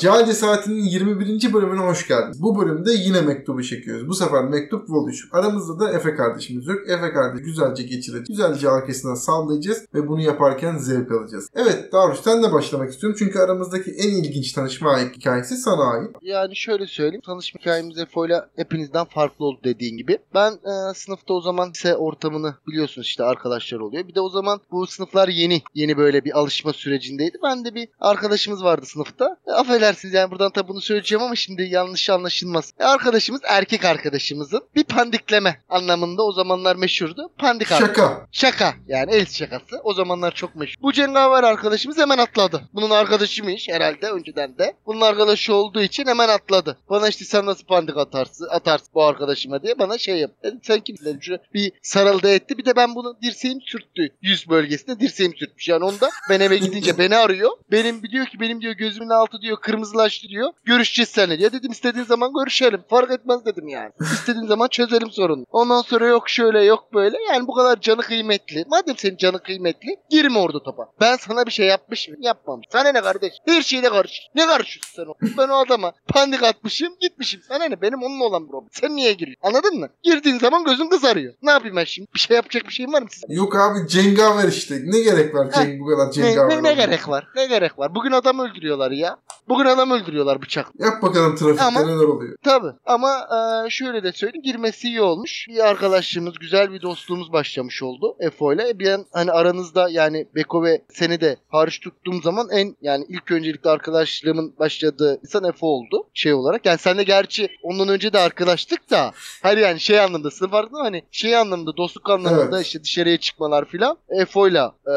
Cahil Saati'nin 21. bölümüne hoş geldiniz. Bu bölümde yine mektubu çekiyoruz. Bu sefer mektup vol 3. Aramızda da Efe kardeşimiz yok. Efe kardeş güzelce geçireceğiz. Güzelce arkasından sallayacağız ve bunu yaparken zevk alacağız. Evet, Davruş sen de başlamak istiyorum. Çünkü aramızdaki en ilginç tanışma hikayesi sana ait. Yani şöyle söyleyeyim. Tanışma hikayemiz Efo'yla hepinizden farklı oldu dediğin gibi. Ben e, sınıfta o zaman lise ortamını biliyorsunuz işte arkadaşlar oluyor. Bir de o zaman bu sınıflar yeni. Yeni böyle bir alışma sürecindeydi. Ben de bir arkadaşımız vardı sınıfta. E, affedersiniz yani buradan tabi bunu söyleyeceğim ama şimdi yanlış anlaşılmaz. E, arkadaşımız erkek arkadaşımızın bir pandikleme anlamında o zamanlar meşhurdu. Pandik. Şaka. Şaka yani el şakası. O zamanlar çok meşhur. Bu cengaver arkadaşımız hemen atladı. Bunun arkadaşıymış herhalde önceden de. Bunun arkadaşı olduğu için hemen atladı. Bana işte sen nasıl pandik atarsın, atarsın bu arkadaşıma diye bana şey yap. Dedim sen kim dedim. Şöyle bir sarıldı etti. Bir de ben bunu dirseğim sürttü. Yüz bölgesinde dirseğim sürtmüş. Yani onda ben eve gidince beni arıyor. Benim diyor ki benim diyor gözümün altı diyor kırmızılaştı diyor. Görüşeceğiz seninle diyor. Dedim istediğin zaman görüşelim. Fark etmez dedim yani. İstediğin zaman çözelim sorunu. Ondan sonra yok şöyle yok böyle. Yani bu kadar canı kıymetli. Madem senin canı kıymetli girme orada topa. Ben sana bir şey yapmış mıyım? Yapmam. Sana ne kardeş? Her şeyde karış. Ne karışıyorsun sen o? Ben o adama pandik atmışım gitmişim. Sana ne? Benim onunla olan problem. Sen niye giriyorsun? Anladın mı? Girdiğin zaman gözün kızarıyor. Ne yapayım ben şimdi? Bir şey yapacak bir şeyim var mı sizin? Yok abi cengaver işte. Ne gerek var. Cenk bu kadar Ne, cengaver? ne, ne olmaya? gerek var? Ne gerek var? Bugün adam öldürüyorlar ya. Bugün adam öldürüyorlar bıçak. Yap bakalım trafikte Ama- neler oluyor. Tabii ama e, şöyle de söyleyeyim girmesi iyi olmuş. Bir arkadaşlığımız, güzel bir dostluğumuz başlamış oldu Efo ile. Bir an hani aranızda yani Beko ve seni de hariç tuttuğum zaman en yani ilk öncelikle arkadaşlığımın başladığı insan Efo oldu şey olarak. Yani senle gerçi ondan önce de arkadaştık da hayır yani şey anlamda sınıf vardı ama hani şey anlamda dostluk anlamında Evet. işte dışarıya çıkmalar filan Efo'yla e,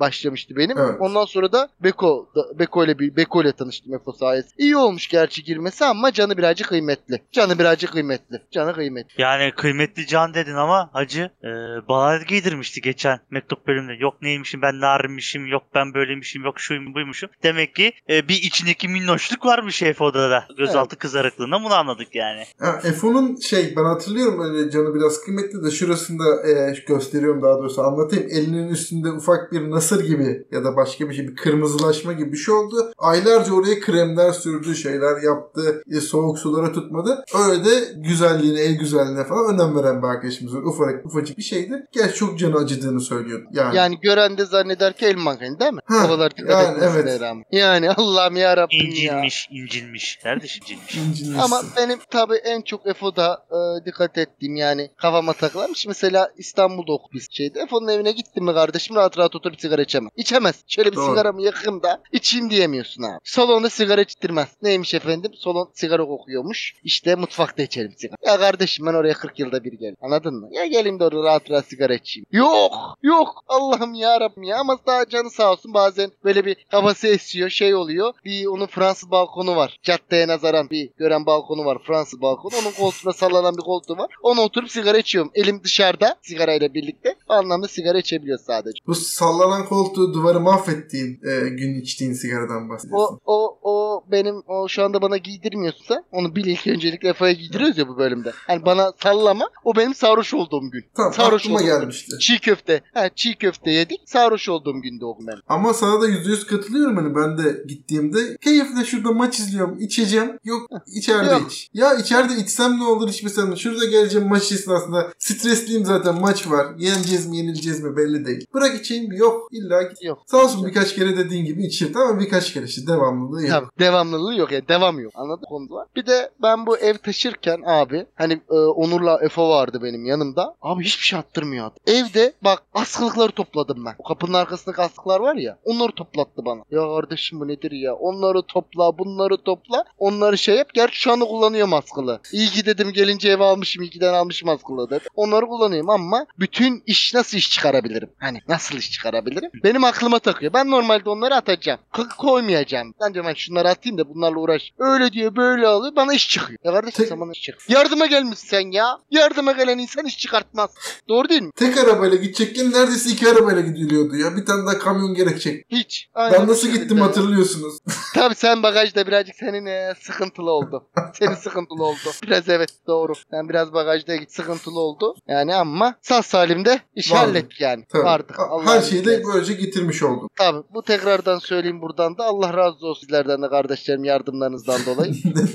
başlamıştı benim. Evet. Ondan sonra da Beko Beko ile bir Beko ile tanıştım Efo sayesinde. İyi olmuş gerçi girmesi ama canı birazcık kıymetli. Canı birazcık kıymetli. Canı kıymetli. Yani kıymetli can dedin ama hacı e, bana giydirmişti geçen mektup bölümünde. Yok neymişim ben narinmişim, yok ben böyleymişim, yok şuyum buymuşum. Demek ki e, bir içindeki minnoşluk varmış Efo'da da. Gözaltı kızarıklığında bunu anladık yani. Ha, F10'un şey ben hatırlıyorum böyle canı biraz kıymetli de şurasında e, gösteriyorum daha doğrusu anlatayım. Elinin üstünde ufak bir nasır gibi ya da başka bir şey bir kırmızılaşma gibi bir şey oldu. Aylarca oraya kremler sürdü şeyler yaptı. e, soğuk sulara tutmadı. Öyle de güzelliğine el güzelliğine falan önem veren bir arkadaşımız. var. Ufacık, ufacık bir şeydi. Gerçi çok canı acıdığını söylüyordu. Yani, Yani gören de zanneder ki el mankeni değil mi? Ha, o kadar dikkat yani evet. rağmen. Yani Allah'ım ya Rabbim ya. İncinmiş, incinmiş. Kardeş incinmiş. incinmişsin. Ama benim tabii en çok Efo'da e, dikkat ettiğim yani kafama takılamış. Mesela İstanbul'da okul bir şeydi. Efo'nun evine gittim mi kardeşim rahat rahat oturup sigara içemez. İçemez. Şöyle bir Doğru. sigaramı yakayım da içeyim diyemiyorsun abi. Salonda sigara içtirmez. Neymiş efendim? Salon sigara kokuyormuş. İşte mutfakta içelim sigara. Ya kardeşim ben oraya 40 yılda bir gel. Anladın mı? Ya geleyim de orada rahat rahat sigara içeyim. Yok. Yok. Allah'ım ya Rabbim ya. Ama daha canı sağ olsun bazen böyle bir kafası esiyor şey oluyor. Bir onun Fransız balkonu var. Caddeye nazaran bir gören balkonu var. Fransız balkonu. Onun koltuğuna sallanan bir koltuğu var. Ona oturup sigara içiyorum. Elim dışarıda sigarayla birlikte. O anlamda sigara içebiliyor sadece. Bu sallanan koltuğu duvarı mahvettiğin e, gün içtiğin sigaradan bahsediyorsun. O, o benim o şu anda bana giydirmiyorsa onu bil ilk öncelikle Efe'ye giydiriyoruz ya bu bölümde. Hani bana sallama o benim sarhoş olduğum gün. Tamam sarhoş aklıma gelmişti. Çiğ köfte. Ha, çiğ köfte yedik. Sarhoş olduğum günde o gün benim. Ama sana da yüzde yüz katılıyorum hani ben de gittiğimde keyifle şurada maç izliyorum içeceğim yok içeride Yok. iç. Ya içeride içsem ne olur içmesem şurada geleceğim maç esnasında stresliyim zaten maç var yeneceğiz mi yenileceğiz mi belli değil. Bırak içeyim yok illa git. Yok. Sağ olsun birkaç kere dediğin gibi içirdi ama birkaç kere işte devamlılığı yok. Tabii devamlılığı yok ya devam yok anladın mı konu var. Bir de ben bu ev taşırken abi hani e, Onur'la Efo vardı benim yanımda. Abi hiçbir şey attırmıyor. Evde bak askılıkları topladım ben. O kapının arkasındaki askılar var ya onları toplattı bana. Ya kardeşim bu nedir ya onları topla bunları topla onları şey yap. Gerçi şu anda kullanıyorum askılı. İyi ki dedim gelince eve almışım iyi ki de almışım askılı dedim. Onları kullanıyorum ama bütün iş nasıl iş çıkarabilirim? Hani nasıl iş çıkarabilirim? Benim aklıma takıyor. Ben normalde onları atacağım. K- koymayacağım. Bence ben şunları atayım da bunlarla uğraş. Öyle diyor böyle alıyor bana iş çıkıyor. Ya kardeşim Tek- sen bana iş çık. Yardıma gelmişsin sen ya. Yardıma gelen insan iş çıkartmaz. Doğru değil mi? Tek arabayla gidecekken neredeyse iki arabayla gidiliyordu ya. Bir tane daha kamyon gerekecek. Hiç. Aynen ben nasıl gittim hatırlıyorsunuz. Tabii sen bagajda birazcık senin e, sıkıntılı oldu. Senin sıkıntılı oldu. Biraz evet doğru. Sen biraz bagajda git sıkıntılı oldu. Yani ama sağ salim de işi Vardık. hallettik yani. Tabii. Vardık. Her Allah'ın şeyi de böylece getirmiş oldum. Tabii. Bu tekrardan söyleyeyim buradan da. Allah razı olsun sizlerden de kardeşlerim yardımlarınızdan dolayı.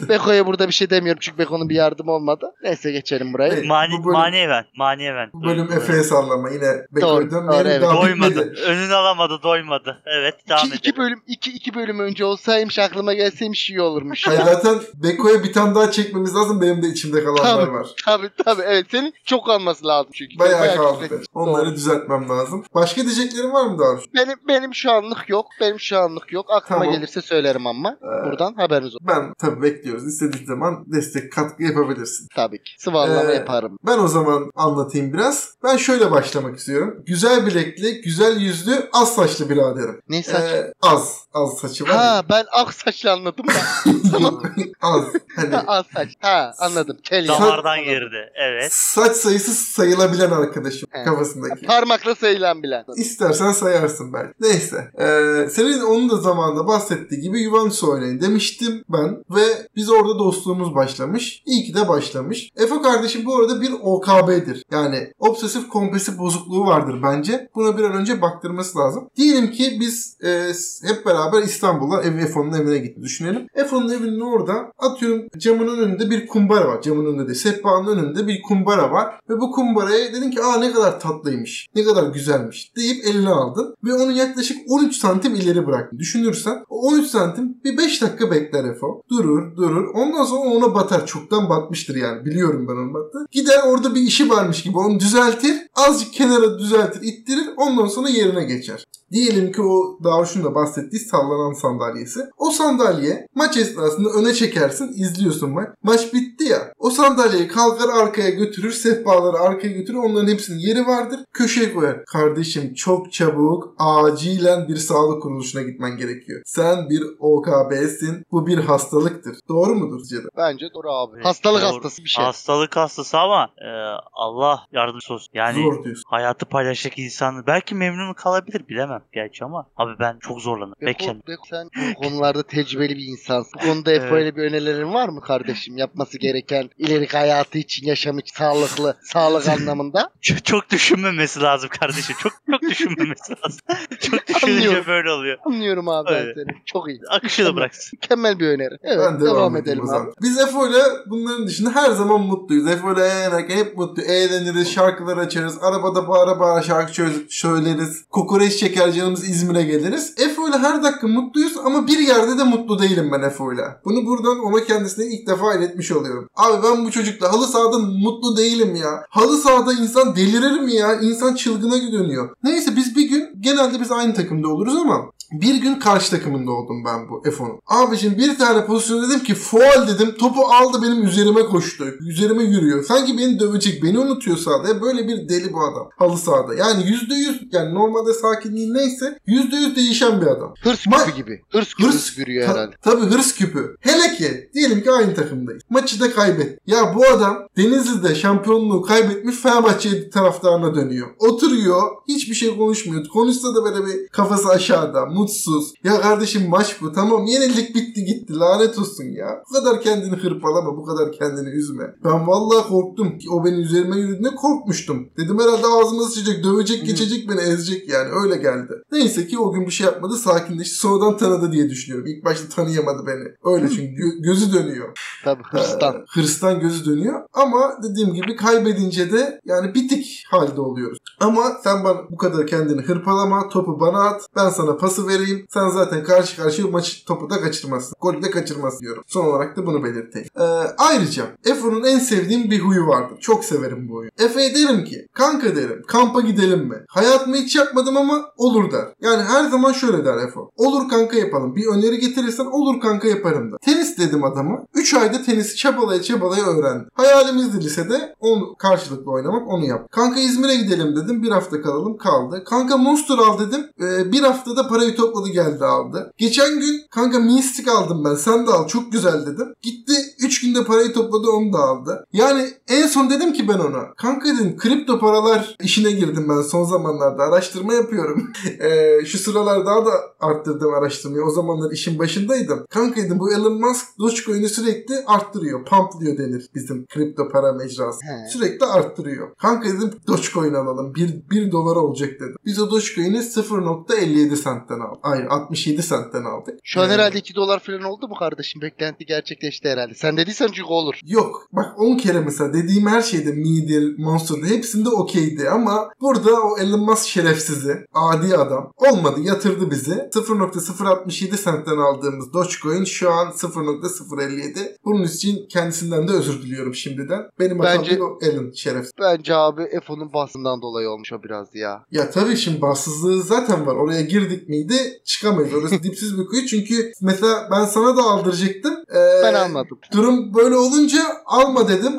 Beko'ya burada bir şey demiyorum çünkü Beko'nun bir yardımı olmadı. Neyse geçelim burayı. Evet. Mani, bu bölüm- maneven. Maneven. Bu bölüm Efe'ye sallama yine. Beko'ya Doğru, dönmeyelim doğru, evet. daha Doymadı. bitmedi. Önünü alamadı, doymadı. Evet, devam İki, iki bölüm iki, iki bölüm önce olsaymış aklıma gelseymiş iyi olurmuş. Hayır zaten Beko'ya bir tane daha çekmemiz lazım. Benim de içimde kalanlar Tabii. var. tabii tabii evet senin çok kalması lazım çünkü. Bayağı kaldı. küfrettin. Onları Doğru. düzeltmem lazım. Başka diyeceklerin var mı Darüş? Benim benim şu anlık yok. Benim şu anlık yok. Aklıma Tamam. gelirse söylerim ama. Ee, Buradan haberiniz olsun. Ben tabii bekliyoruz. İstediğin zaman destek katkı yapabilirsin. Tabii ki. Sıvarlama Ee, yaparım. Ben o zaman anlatayım biraz. Ben şöyle başlamak istiyorum. Güzel bilekli, güzel yüzlü, az saçlı biraderim. Ne saç? Ee, az. Az saçı var. ha ben ak saçlı anladım da. tamam. az. Hani Ha, az saç. Ha anladım. Kel. Damardan girdi. Evet. saç sayısı sayılabilen arkadaşım Evet. kafasındaki. Parmakla sayılan bilen. İstersen sayarsın belki. Neyse. Ee, senin onun da zamanında bahsettiği gibi Juventus oynayın demiştim ben. Ve biz orada dostluğumuz başlamış. İyi ki de başlamış. Efe kardeşim bu arada bir OKB'dir. Yani obsesif kompulsif bozukluğu vardır bence. Buna bir an önce baktırması lazım. Diyelim ki biz e, hep beraber İstanbul'a ev Efe'nin evine gitti düşünelim. Efe'nin evinin orada atıyorum camının önünde bir kumbara var. Camın önünde değil. Sehpanın önünde bir kumbara var. Ve bu kumbaraya dedin ki aa ne kadar tatlıymış. Ne kadar güzelmiş deyip eline aldın. Ve onu yaklaşık 13 santim ileri bıraktın. Düşünürsen o 13 santim bir 5 dakika bekler Efo. Durur durur. Ondan sonra ona batar. Çoktan batmıştır yani. Biliyorum ben onu battı. Gider orada bir işi varmış gibi onu düzeltir. Azıcık kenara düzeltir, ittirir. Ondan sonra yerine geçer. Diyelim ki o Davuş'un da bahsettiği sallanan sandalyesi. O sandalye maç esnasında öne çekersin izliyorsun maç. Maç bitti ya. O sandalyeyi kalkar arkaya götürür. Sehpaları arkaya götürür. Onların hepsinin yeri vardır. Köşeye koyar. Kardeşim çok çabuk acilen bir sağlık kuruluşuna gitmen gerekiyor. Sen bir OKB'sin. Bu bir hastalıktır. Doğru mudur Ceda? Bence doğru abi. Hastalık Doğru. hastası bir şey. Hastalık hastası ama e, Allah yardımcısı olsun. Yani Zor diyorsun. hayatı paylaşacak insan belki memnun kalabilir bilemem gerçi ama abi ben çok Bekken. Beko, sen bu konularda tecrübeli bir insansın. Bu konuda Evet. ile bir önerilerin var mı kardeşim? Yapması gereken ileriki hayatı için yaşam için sağlıklı, sağlık anlamında. Çok, çok düşünmemesi lazım kardeşim. Çok çok düşünmemesi lazım. çok düşününce Anlıyorum. böyle oluyor. Anlıyorum abi ben Evet. seni. Çok iyi. Akışını bıraksın. Mükemmel bir öneri. Evet ben devam, devam, edelim zaman. abi. Biz Efo ile bunların dışında her zaman mutluyuz. Efo ile eğlenirken hep mutlu. Eğleniriz, şarkılar açarız. Arabada bağıra bağıra şarkı söyleriz. Kokoreç çeker canımız İzmir'e geliriz. Efo ile her dakika mutluyuz ama bir yerde de mutlu değilim ben Efo ile. Bunu buradan ona kendisine ilk defa iletmiş oluyorum. Abi ben bu çocukla halı sahada mutlu değilim ya. Halı sahada insan delirir mi ya? İnsan çılgına dönüyor. Neyse biz bir gün genelde biz aynı takımda oluruz ama bir gün karşı takımında oldum ben bu F10'un. Abicim bir tane pozisyon dedim ki faul dedim. Topu aldı benim üzerime koştu. Üzerime yürüyor. Sanki beni dövecek. Beni unutuyor sahada. Böyle bir deli bu adam. Halı sahada. Yani yüzde yüz yani normalde sakinliği neyse yüzde yüz değişen bir adam. Hırs Ma- küpü gibi. Hırs küpü Hırs yürüyor Ta- herhalde. Tabii hırs küpü. Hele ki diyelim ki aynı takımdayız. Maçı da kaybet. Ya bu adam Denizli'de şampiyonluğu kaybetmiş Fenerbahçe taraftarına dönüyor. Oturuyor. Hiçbir şey konuşmuyor. Konuşsa da böyle bir kafası aşağıda. Mutsuz. Ya kardeşim maç bu. Tamam yenildik bitti gitti. Lanet olsun ya. Bu kadar kendini hırpalama. Bu kadar kendini üzme. Ben vallahi korktum. O benim üzerime yürüdüğünde korkmuştum. Dedim herhalde ağzıma sıçacak. Dövecek geçecek beni ezecek yani. Öyle geldi. Neyse ki o gün bir şey yapmadı. Sakinleşti. Sonradan tanıdı diye düşünüyorum. İlk başta tanıyamadı beni. Öyle çünkü gö- gözü dönüyor. Tabii hırstan. Ee, hırstan gözü dönüyor. Ama dediğim gibi kaybedince de yani bitik halde oluyoruz. Ama sen bana bu kadar kendini hırpalama. Topu bana at. Ben sana pası vereyim. Sen zaten karşı karşıya maçı topu da kaçırmazsın. Golü de kaçırmazsın diyorum. Son olarak da bunu belirteyim. Ee, ayrıca Efe'nin en sevdiğim bir huyu vardır. Çok severim bu huyu. Efe'ye derim ki kanka derim kampa gidelim mi? Hayatımı hiç yapmadım ama olur der. Yani her zaman şöyle der Efe. Olur kanka yapalım. Bir öneri getirirsen olur kanka yaparım da. Tenis dedim adama. 3 ayda tenisi çabalaya çabalaya öğrendim. Hayalimizdi lisede onu karşılıklı oynamak onu yap. Kanka İzmir'e gidelim dedim. Bir hafta kalalım kaldı. Kanka Monster al dedim. Ee, bir haftada parayı topladı geldi aldı. Geçen gün kanka Mystic aldım ben sen de al çok güzel dedim. Gitti 3 günde parayı topladı onu da aldı. Yani en son dedim ki ben ona. Kanka dedim kripto paralar işine girdim ben son zamanlarda araştırma yapıyorum. Ee, şu sıralar daha da arttırdım araştırmayı. O zamanlar işin başındaydım. Kanka dedim bu Elon Musk Dogecoin'i sürekli arttırıyor. Pumpliyor denir bizim kripto para mecrası. He. Sürekli arttırıyor. Kanka dedim Dogecoin alalım. 1, 1 dolar olacak dedim. Biz o Dogecoin'i 0.57 centten aldık. Hayır 67 centten aldık. Şu an Ee, herhalde 2 dolar falan oldu mu kardeşim? Beklenti gerçekleşti herhalde. Sen dediysen çünkü olur. Yok. Bak 10 kere mesela dediğim her şeyde Mi'dir, Monster'dır hepsinde okeydi ama burada o Elon Musk şerefsizi, adi adam olmadı yatırdı bizi. 0.067 centten aldığımız Dogecoin şu an 0.057. Bunun için kendisinden de özür diliyorum şimdiden. Benim Bence- o Elon şerefsiz. Bence abi Efo'nun basından dolayı olmuş o biraz ya. Ya tabii şimdi bahtsızlığı zaten var. Oraya girdik miydi çıkamayız. Orası dipsiz bir kuyu. Çünkü mesela ben sana da aldıracaktım. Ee, Ben almadım. Durum böyle olunca alma dedim.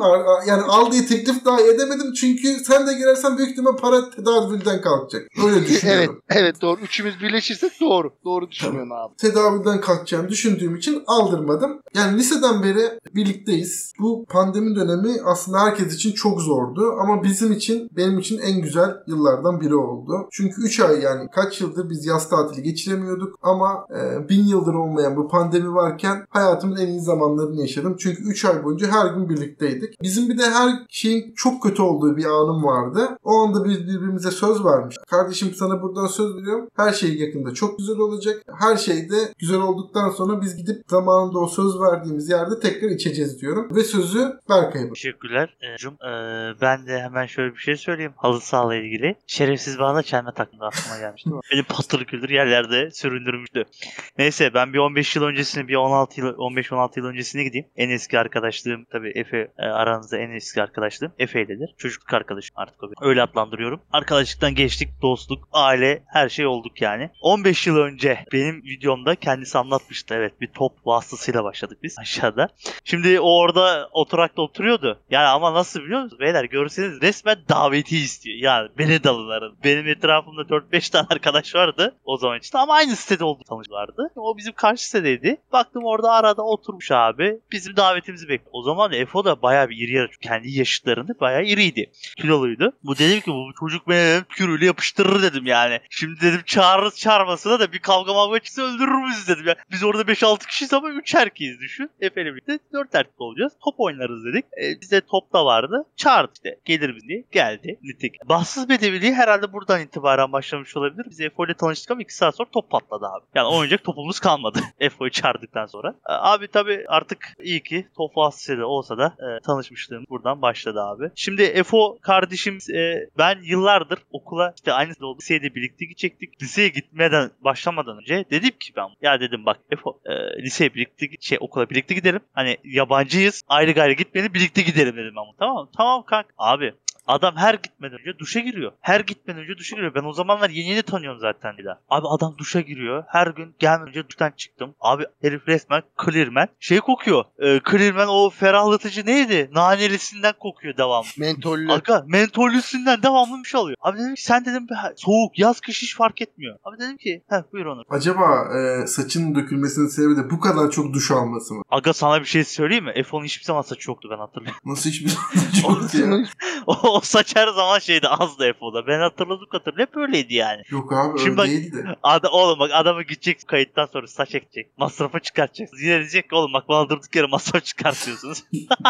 Yani al diye teklif daha edemedim. Çünkü sen de girersen büyük ihtimal para tedavülden kalkacak. Öyle evet, düşünüyorum. evet doğru. Üçümüz birleşirsek doğru. Doğru düşünüyorsun abi. Tedavülden kalkacağını düşündüğüm için aldırmadım. Yani liseden beri birlikteyiz. Bu pandemi dönemi aslında herkes için çok zordu. Ama bizim için, benim için en güzel yıllardan biri oldu. Çünkü 3 ay yani kaç yıldır biz yaz tatili geçiremiyorduk. Ama e, bin yıldır olmayan bu pandemi varken hayatımın en iyi zamanlarını yaşadım. Çünkü 3 ay boyunca her gün birlikteydik. Bizim bir de her şeyin çok kötü olduğu bir anım vardı. O anda biz birbirimize söz vermiş. Kardeşim sana buradan söz veriyorum. Her şey yakında çok güzel olacak. Her şey de güzel olduktan sonra biz gidip zamanında o söz verdiğimiz yerde tekrar içeceğiz diyorum. Ve sözü Berkay'a bırakıyorum. Teşekkürler. Ee, Cum, ee, ben de hemen şöyle bir şey söyleyeyim. Halı sahayla ilgili. Şerefsiz bana çelme takımda aklıma gelmişti. Beni patır küldür yerlerde süründürmüştü. Neyse ben bir 15 yıl öncesine bir 16 yıl 15-16 yıl öncesine gideyim. En eski arkadaşlığım tabii Efe e, aranızda en eski arkadaşlığım Efe iledir. Çocukluk arkadaşım artık o. Öyle adlandırıyorum. Arkadaşlıktan geçtik, dostluk, aile her şey olduk yani. 15 yıl önce benim videomda kendisi anlatmıştı. Evet bir top vasıtasıyla başladık biz aşağıda. Şimdi o orada oturakta oturuyordu. Yani ama nasıl biliyor musunuz? Beyler görseniz resmen daveti istiyor. Yani beni dalın arın. Benim etrafımda 4-5 tane arkadaş vardı o zaman işte ama aynı sitede olduğu tanışlardı. O bizim karşı sitedeydi. Baktım orada arada oturmuş abi. Bizim davetimizi bekliyor. O zaman Efo da bayağı bir iri yarı. Kendi yaşıtlarında bayağı iriydi. Kiloluydu. Bu dedim ki bu çocuk beni dedim, tükürüğüyle yapıştırır dedim yani. Şimdi dedim çağırırız çağırmasına da bir kavga mavga çıksa öldürür müyüz dedim ya. Biz orada 5-6 kişiyiz ama 3 erkeğiz düşün. Efe'yle birlikte 4 erkek olacağız. Top oynarız dedik. E, bizde top da vardı. Çağırdık işte. Gelir diye. Geldi. Nitik. Bahtsız bedeviliği herhalde buradan itibaren başlamış olabilir. Biz Efo ile tanıştık ama 2 saat sonra top patladı abi. Yani oynayacak topumuz kalmadı. Efo'yu çağırdıktan sonra. E, abi tabii artık iyi ki top vasıtasıyla olsa da e, tanışmışlığım buradan başladı abi. Şimdi Efo kardeşim e, ben yıllardır okula işte aynı oldu. Liseye birlikte gidecektik. Liseye gitmeden başlamadan önce dedim ki ben ya dedim bak Efo e, liseye birlikte şey okula birlikte gidelim. Hani yabancıyız. Ayrı gayrı gitmeyelim birlikte gidelim dedim ben. Tamam mı? Tamam kanka. Abi Adam her gitmeden önce duşa giriyor. Her gitmeden önce duşa giriyor. Ben o zamanlar yeni yeni tanıyorum zaten bir daha. Abi adam duşa giriyor. Her gün gelmeden önce duştan çıktım. Abi herif resmen Clearman. Şey kokuyor. Ee, Clearman o ferahlatıcı neydi? Nanelisinden kokuyor devamlı. Mentollü. Aga mentollüsünden devamlı bir şey alıyor. Abi dedim ki sen dedim "Ha, soğuk yaz kış hiç fark etmiyor. Abi dedim ki heh buyur Onur. Acaba e, saçın dökülmesinin sebebi de bu kadar çok duş alması mı? Aga sana bir şey söyleyeyim mi? F10'un hiçbir zaman saçı yoktu ben hatırlıyorum. Nasıl hiçbir saç yok ya? o, saç her zaman şeydi azdı F10'da. Ben hatırladım hatırladım. Hep öyleydi yani. Yok abi Şimdi öyle bak- değildi. Ada, oğlum bak adamı gidecek kayıttan sonra saç ekecek. Masrafı çıkartacak. Yine diyecek ki oğlum bak bana durduk yere masraf çıkartıyorsunuz.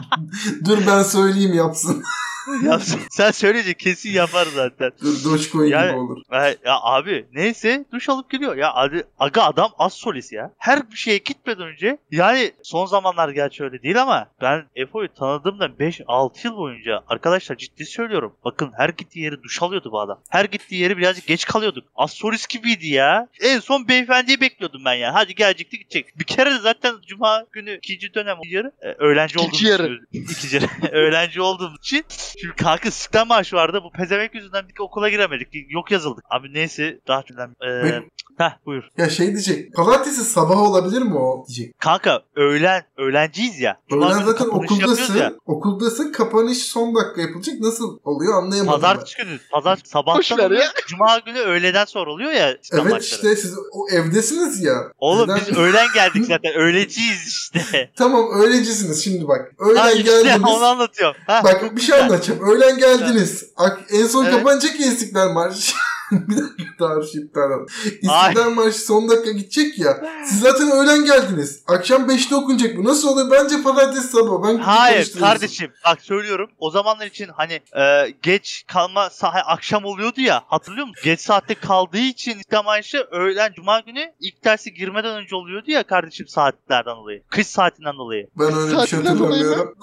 Dur ben söyleyeyim yapsın. ya, sen söyleyince kesin yapar zaten. Dur Dogecoin Yani- gibi olur. Ha, ya abi neyse duş alıp geliyor. Ya abi, aga adam az solist ya. Her bir şeye gitmeden önce yani son zamanlar gerçi öyle değil ama ben Efo'yu tanıdığımda 5-6 yıl boyunca arkadaşlar ciddi söylüyorum. Bakın her gittiği yere duş alıyordu bu adam. Her gittiği yere birazcık geç kalıyorduk. Az solist gibiydi ya. En son beyefendiyi bekliyordum ben ya. Hadi gelecekti gidecek. Bir kere de zaten cuma günü ikinci dönem yarı e, öğlenci olduğum İkinci yarı. için. İkinci yarı. öğlenci olduğum için Şimdi kanka sistem maaşı vardı. Bu pezevenk yüzünden bir okula giremedik. Yok yazıldık. Abi neyse daha önceden. Ee, heh buyur. Ya şey diyecek. Pazartesi sabah olabilir mi o diyecek. Kanka öğlen, öğlenciyiz ya. Öğlen zaten okuldasın. ya. Okuldasın. Kapanış son dakika yapılacak. Nasıl oluyor anlayamadım Pazartesi günü. Pazar sabahtan oluyor. ya. Cuma günü öğleden sonra oluyor ya ben. sistem Evet maçları. işte siz o evdesiniz ya. Oğlum Sizden- biz öğlen geldik zaten. Öğleciyiz işte. Tamam öğlencisiniz şimdi bak. Öğlen ha işte geldiniz. onu anlatıyorum. Ha, Bak bir şey güzel. Anlatacağım. Öğlen geldiniz. Ak- En son Evet. kapanacak ya İstiklal Marşı. bir dakika şey iptal oldu. İstiklal Marşı son dakika gidecek ya. Siz zaten öğlen geldiniz. Akşam 5'te okunacak bu. Nasıl oluyor? Bence pazartesi sabah. Ben Hayır kardeşim bak söylüyorum o zamanlar için hani e, geç kalma sa- akşam oluyordu ya hatırlıyor musun? Geç saatte kaldığı için İslam Ayşe öğlen cuma günü ilk dersi girmeden önce oluyordu ya kardeşim saatlerden dolayı. Kış saatinden dolayı. Ben öyle bir şey hatırlamıyorum.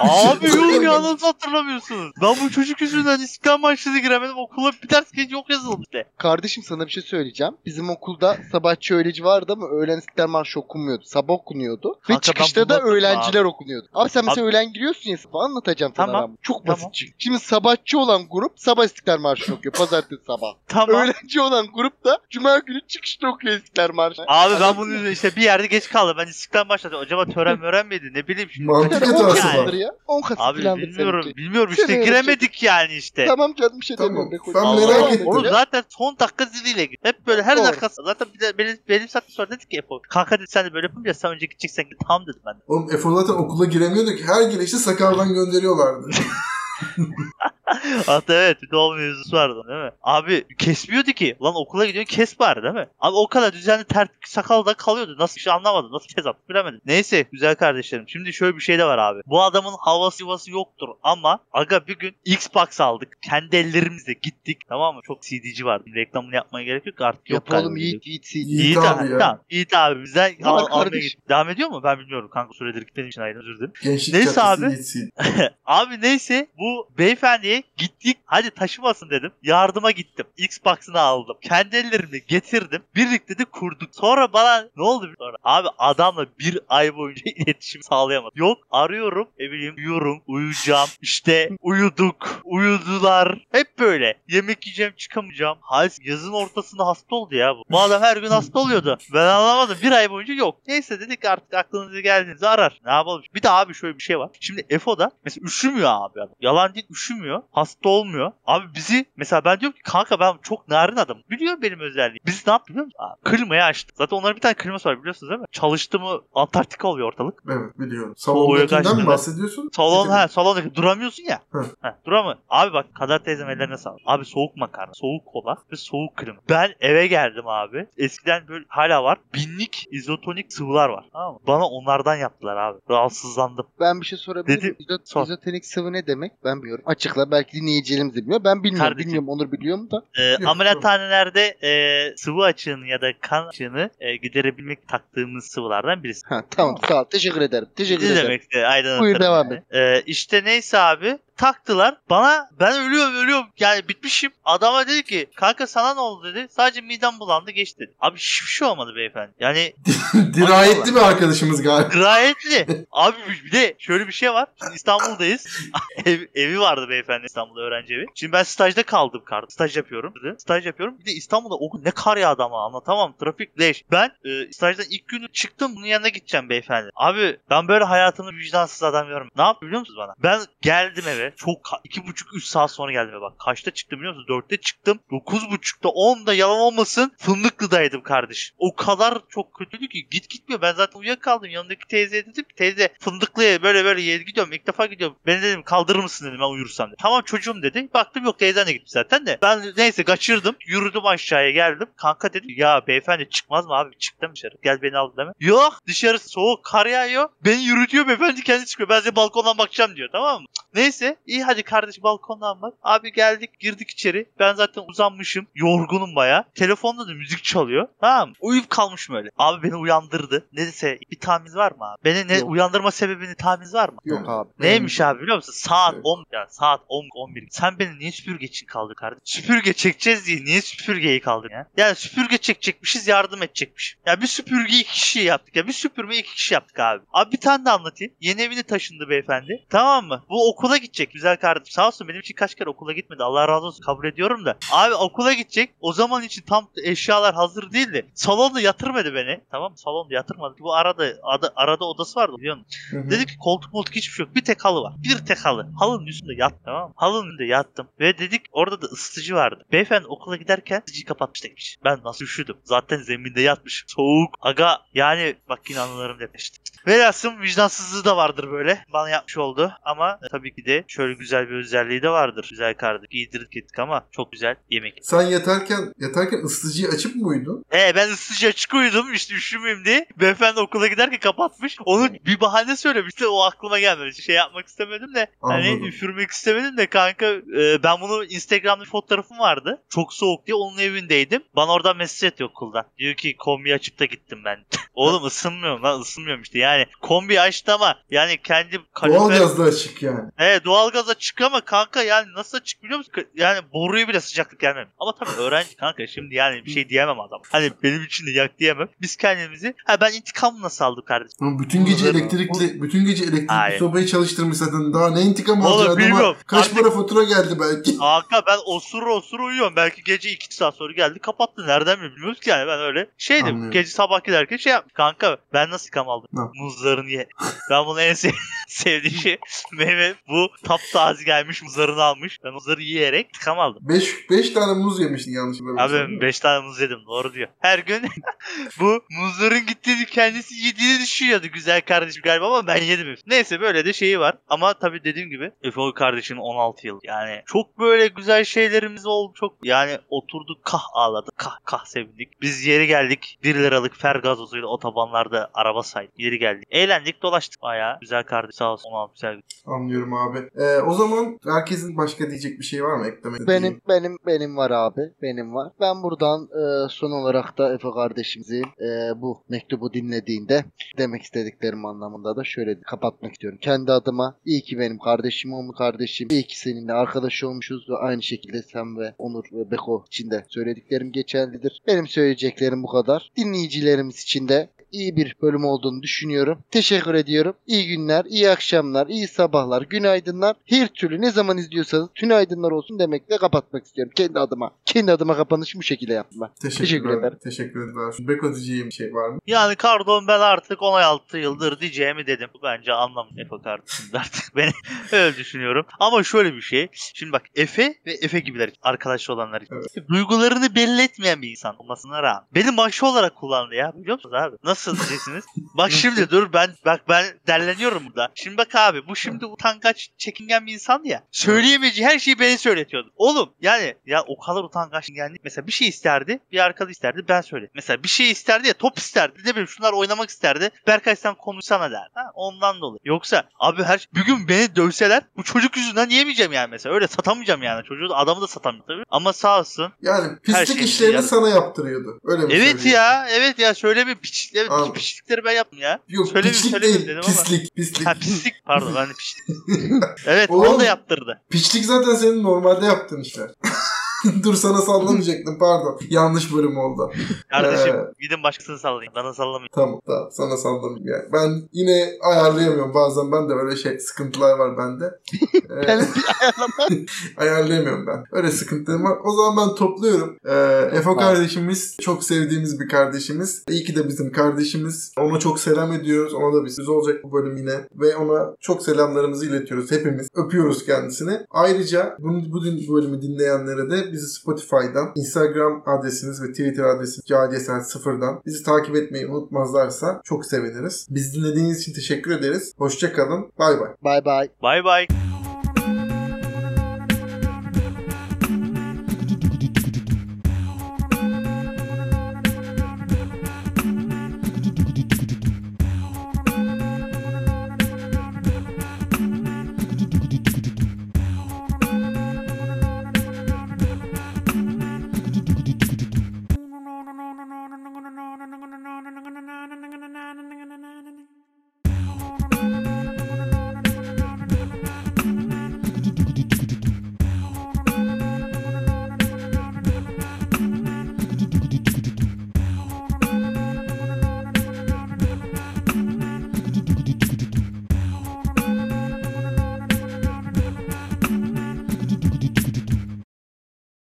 Abi yok ya hatırlamıyorum. nasıl hatırlamıyorsunuz? Ben bu çocuk yüzünden İslam Marşı'na giremedim okula bir ders geç yok yazıldı işte. Kardeşim sana bir şey söyleyeceğim. Bizim okulda sabahçı öğleci vardı ama öğlen istiklal marşı okunmuyordu. Sabah okunuyordu. Kanka Ve ben çıkışta da bunu öğlenciler okunuyordu. Abi sen mesela öğlen giriyorsun ya sabah anlatacağım sana. Tamam. ben. Çok Tamam. basit çünkü. Şimdi sabahçı olan grup sabah istiklal marşı okuyor. Pazartesi sabah. Tamam. Öğlenci olan grup da cuma günü çıkışta okuyor istiklal marşı. Abi ben yüzünden işte bir yerde geç kaldım. Ben İstiklal başladım. Acaba tören mören miydi? Ne bileyim şimdi. Mantık Yani 10 hatası Yani. var. Kasım'dır ya. 10 Kasım Abi bilmiyorum. Bilmiyorum işte giremedik yani işte. Tamam canım bir şey Tamam. demiyorum. be Ben merak ettim. Zaten son dakika ziliyle git. Hep böyle her Doğru. dakika. Zaten bir de benim, benim saatten sonra dedik ki Epo. Kanka dedi sen de böyle yapınca sen önce gideceksen git. Tamam dedim ben de. Oğlum Efe zaten okula giremiyordu ki. Her girişte sakaldan gönderiyorlardı. Hatta evet bir doğum mevzusu vardı değil mi? Abi kesmiyordu ki. Lan okula gidiyorsun kes bari değil mi? Abi o kadar düzenli ter sakal da kalıyordu. Nasıl bir şey anlamadım. Nasıl tez attı bilemedim. Neyse güzel kardeşlerim. Şimdi şöyle bir şey de var abi. Bu adamın havası yuvası yoktur ama aga bir gün Xbox aldık. Kendi ellerimizle gittik. Tamam mı? Çok CD'ci vardı. Reklamını yapmaya gerek yok artık. Yok Yapalım. Yiğit Yiğit Yiğit. Yiğit İyi abi ya. Tamam. İyi abi bizden Var al, almaya gittik. Devam ediyor mu? Ben bilmiyorum kanka süredir gitmediğim için ayrı özür dilerim. Gençlik Neyse abi. Abi neyse bu beyefendiye gittik. Hadi taşımasın dedim. Yardıma gittim. Xbox'ını aldım. Kendi ellerimle getirdim. Birlikte de kurduk. Sonra bana ne oldu sonra? Abi adamla bir ay boyunca iletişim sağlayamadım. Yok arıyorum. Ne bileyim uyuyorum. Uyuyacağım. İşte uyuduk. Uyudular. Hep böyle. Yemek yiyeceğim çıkamayacağım. Hal yazın ortasında hasta oldu ya bu. Bu adam her gün hasta oluyordu. Ben anlamadım. Bir ay boyunca yok. Neyse dedik artık aklınıza geldiğinizde arar. Ne yapalım? Bir de abi şöyle bir şey var. Şimdi FO'da mesela üşümüyor abi adam. Yalan değil üşümüyor. Hasta olmuyor. Abi bizi mesela ben diyorum ki kanka ben çok narin adam. Biliyor benim özelliği. Biz ne yaptık biliyor musun? Abi, klimayı açtık. Zaten onların bir tane kliması var biliyorsunuz değil mi? Çalıştı mı Antarktika oluyor ortalık. Evet biliyorum. Salondakinden mi bahsediyorsun? Salon ha salondaki duramıyorsun ya. Hı. Ha, duramı. Abi bak Kader teyzem ellerine sağlık. Abi soğuk makarna, soğuk kola ve soğuk klima. Ben eve geldim abi. Eskiden böyle hala var. Binlik izotonik sıvılar var. Tamam mı? Bana onlardan yaptılar abi. Rahatsızlandım. Ben bir şey sorabilir Dedi- miyim? İzot, sor. izotenik sıvı ne demek? Ben biliyorum. Açıkla belki dinleyicilerimiz de bilmiyor. Ben bilmiyorum. Kardeşim. Bilmiyorum. Onur biliyorum da. Yok, ameliyathanelerde e, sıvı açığını ya da kan açığını e, giderebilmek taktığımız sıvılardan birisi. Ha tamam sağ ol. Teşekkür ederim. Teşekkür Ne ederim. demek aydınlatırım Buyur, devam yani. Ee, işte neyse abi taktılar. Bana ben ölüyorum ölüyorum yani bitmişim. Adama dedi ki kanka sana ne oldu dedi. Sadece midem bulandı geçti dedi. Abi hiçbir şey olmadı beyefendi. Yani Dirayetli bir arkadaşımız galiba. gayetli. Abi bir de şöyle bir şey var. Şimdi İstanbul'dayız. Ev, evi vardı beyefendi İstanbul'da öğrenci evi. Şimdi ben stajda kaldım kar. Staj yapıyorum. dedi. Staj yapıyorum. Bir de İstanbul'da o gün ne kar yağdı ama anlatamam. Trafik leş. Ben e, stajdan ilk günü çıktım bunun yanına gideceğim beyefendi. Abi ben böyle hayatımda vicdansız adam görmedim. Ne yaptı biliyor musunuz bana? Ben geldim eve. Çok ka- iki buçuk üç saat sonra geldim eve bak. Kaçta çıktım biliyor musunuz? Dörtte çıktım. Dokuz buçukta onda yalan olmasın. Fındıklı'daydım kardeş. O kadar çok kötüydü ki git gitmiyor. Ben zaten uyuyakaldım. Yanındaki teyzeye dedim teyze Fındıklı'ya böyle böyle yer gidiyorum. İlk defa gidiyorum. Beni dedim kaldırır mısın dedim ben uyursam dedim. Tamam çocuğum dedi. Baktım yok teyzen de gitmiş zaten de. Ben neyse kaçırdım. Yürüdüm aşağıya geldim. Kanka dedi ya beyefendi çıkmaz mı abi? Çıktım dışarı. Gel beni al deme. Yok dışarı soğuk kar yağıyor. Beni yürütüyor beyefendi kendi çıkıyor. Ben size balkondan bakacağım diyor tamam mı? Neyse iyi hadi kardeş balkondan bak. Abi geldik girdik içeri. Ben zaten uzanmışım. Yorgunum baya. Telefonda da müzik çalıyor. Tamam? Uyuyup kalmışım öyle. Abi beni uyandırdı. Ne dese bir tahminiz var mı abi? Beni ne Yok. uyandırma sebebini tahminiz var mı? Yok abi. Neymiş abi biliyor musun? Saat Evet. 10 ya saat 10 11. Sen beni niye süpürge için kaldın kardeşim? Süpürge çekeceğiz diye niye süpürgeyi kaldın ya? Yani süpürge çekecekmişiz yardım edecekmiş. Ya bir süpürge iki kişi yaptık ya. Bir süpürme iki kişi yaptık abi. Abi bir tane de anlatayım. Yeni evine taşındı beyefendi. Tamam mı? Bu okula gidecek. Gidecek güzel kardeşim. Sağ olsun benim için kaç kere okula gitmedi. Allah razı olsun kabul ediyorum da. Abi okula gidecek. O zaman için tam eşyalar hazır değildi. Salonda yatırmadı beni. Tamam? Salonda yatırmadı. Bu arada adı, arada odası vardı biliyor musun? Dedik ki koltuk moltuk hiçbir şey yok. Bir tek halı var. Bir tek halı. Halının üstünde yattım tamam mı? Halının üstünde yattım. Ve dedik orada da ısıtıcı vardı. Beyefendi okula giderken ısıtıcıyı kapatmış demiş. Ben nasıl üşüdüm. Zaten zeminde yatmış. Soğuk. Aga yani bak yine anılarım demişti. Velhasım vicdansızlığı da vardır böyle. Bana yapmış oldu. Ama tabii ki de şöyle güzel bir özelliği de vardır. Güzel kardeş. Giydirdik gittik ama çok güzel yemek. Sen yatarken yatarken ısıtıcıyı açıp mı uyudun? He ben ısıtıcı açık uyudum işte üşümeyeyim diye. Beyefendi okula giderken kapatmış. Onun bir bahane söylemişti o aklıma gelmedi. Şey yapmak istemedim de hani Anladım. üfürmek istemedim de kanka e, ben bunu Instagram'da bir fotoğrafım vardı. Çok soğuk diye onun evindeydim. Bana oradan mesaj atıyor okuldan. Diyor ki kombi açıp da gittim ben. Oğlum ısınmıyorum lan ısınmıyorum işte. Yani kombi açtı ama yani kendi kalorifer... Doğalgaz da açık yani. He doğalgaz açık ama kanka yani nasıl açık biliyor musun? Yani boruya bile sıcaklık gelmem. Ama tabii öğrenci kanka şimdi yani bir şey diyemem adam. Hani benim için de yak diyemem. Biz kendimizi ha ben intikam nasıl aldım kardeşim? Ama bütün gece Bunları- elektrikli bütün gece elektrikli Hayır. sobayı çalıştırmış zaten. Daha ne intikam alacaksın adama? bilmiyorum. Kaç Artık- para fatura geldi belki. Kanka ben osur osur uyuyorum. Belki gece 2 saat sonra geldi kapattı. Nereden mi bilmiyoruz ki yani ben öyle şeydim. Anlıyorum. Gece sabah giderken şey yap. Kanka ben nasıl intikam aldım? Ne? Muzlarını ye. ben bunu en sev sevdiğim şey. Mehmet bu taptaze gelmiş muzlarını almış. Ben muzları yiyerek intikam aldım. 5 5 tane muz yemiştin yanlışlıkla. Abi ben 5 tane muz yedim doğru diyor. Her gün bu muzların gittiğini kendisi yediğini düşünüyordu güzel kardeşim galiba ama ben yedim. Neyse böyle de şeyi var. Ama tabii dediğim gibi Efe kardeşim 16 yıl. Yani çok böyle güzel şeylerimiz oldu. Çok yani oturduk kah ağladık kah kah sevindik. Biz yeri geldik 1 liralık fer gazozuyla otobanlarda araba saydık. Yeri geldik. Eğlendik dolaştık bayağı. Güzel kardeş sağ olsun 16 güzel. Anlıyorum abi. Ee, o zaman herkesin başka diyecek bir şey var mı eklemek Benim istediğin? benim benim var abi. Benim var. Ben buradan e, son olarak da Efe kardeşimizin e, bu mektubu dinlediğinde demek istediklerim anlamında da şöyle kapatmak istiyorum. Kendi adıma iyi ki benim kardeşim olmuş kardeşim. İyi ki seninle arkadaş olmuşuz ve aynı şekilde sen ve Onur ve Beko için de söylediklerim geçerlidir. Benim söyleyeceklerim bu kadar. Dinleyicilerimiz için de iyi bir bölüm olduğunu düşünüyorum. Teşekkür ediyorum. İyi günler, iyi akşamlar, iyi sabahlar, günaydınlar. Her türlü ne zaman izliyorsanız tünaydınlar olsun demekle kapatmak istiyorum. Kendi adıma. Kendi adıma kapanışı bu şekilde yaptım ben. Teşekkür, Teşekkür ederim. Teşekkür ederim. Beko diyeceğim bir şey var mı? Yani Kardon ben artık 16 yıldır diyeceğimi dedim. Bu bence anlam Efe kardeşim artık ben öyle düşünüyorum. Ama şöyle bir şey. Şimdi bak Efe ve Efe gibiler arkadaş olanlar için. Duygularını belli etmeyen bir insan olmasına rağmen. Beni maşı olarak kullandı ya. Biliyor musunuz abi? Nasıl diyeceksiniz? bak şimdi dur ben bak ben derleniyorum burada. Şimdi bak abi bu şimdi utangaç çekingen bir insan ya. Söyleyemeyeceği her şeyi beni söyletiyordu. Oğlum yani ya o kadar utangaç yani mesela bir şey isterdi bir arkadaş isterdi ben söyledim. Mesela bir şey isterdi ya top isterdi ne bileyim şunlar oynamak isterdi. Berkay sen konuşsana der. Ha, ondan dolayı. Yoksa abi her bir gün beni dövseler bu çocuk yüzünden yiyemeyeceğim yani mesela. Öyle satamayacağım yani. Çocuğu da adamı da satamayacağım tabii. Ama sağ olsun. Yani pislik şey işlerini yani. sana yaptırıyordu. Öyle mi Evet söyleyeyim? ya. Evet ya. Şöyle bir piç, evet, Abi. piçlikleri ben yaptım ya. Yok Söylemeyeyim, pislik söylemeyeyim değil. dedim ama. Pislik. Pislik. Ha pislik. Pardon ben de piçlik. Evet Oğlum. onu da yaptırdı. Pislik zaten senin normalde yaptığın işler. Dur sana sallamayacaktım pardon. Yanlış bölüm oldu. Kardeşim Ee. gidin başkasını sallayın. Bana sallamayın. Tamam tamam sana sallamayayım yani. Ben yine ayarlayamıyorum. Bazen ben de öyle şey sıkıntılar var bende. Ee, ayarlayamıyorum ben. Öyle sıkıntılarım var. O zaman ben topluyorum. Ee, Efo kardeşimiz çok sevdiğimiz bir kardeşimiz. İyi ki de bizim kardeşimiz. Ona çok selam ediyoruz. Ona da bir söz olacak bu bölüm yine. Ve ona çok selamlarımızı iletiyoruz hepimiz. Öpüyoruz kendisini. Ayrıca bunu, bu din- bölümü dinleyenlere de bizi Spotify'dan, Instagram adresimiz ve Twitter adresimiz Cadiyesen sıfırdan bizi takip etmeyi unutmazlarsa çok seviniriz. Biz dinlediğiniz için teşekkür ederiz. Hoşçakalın. Bay bay. Bay bay. Bay bay.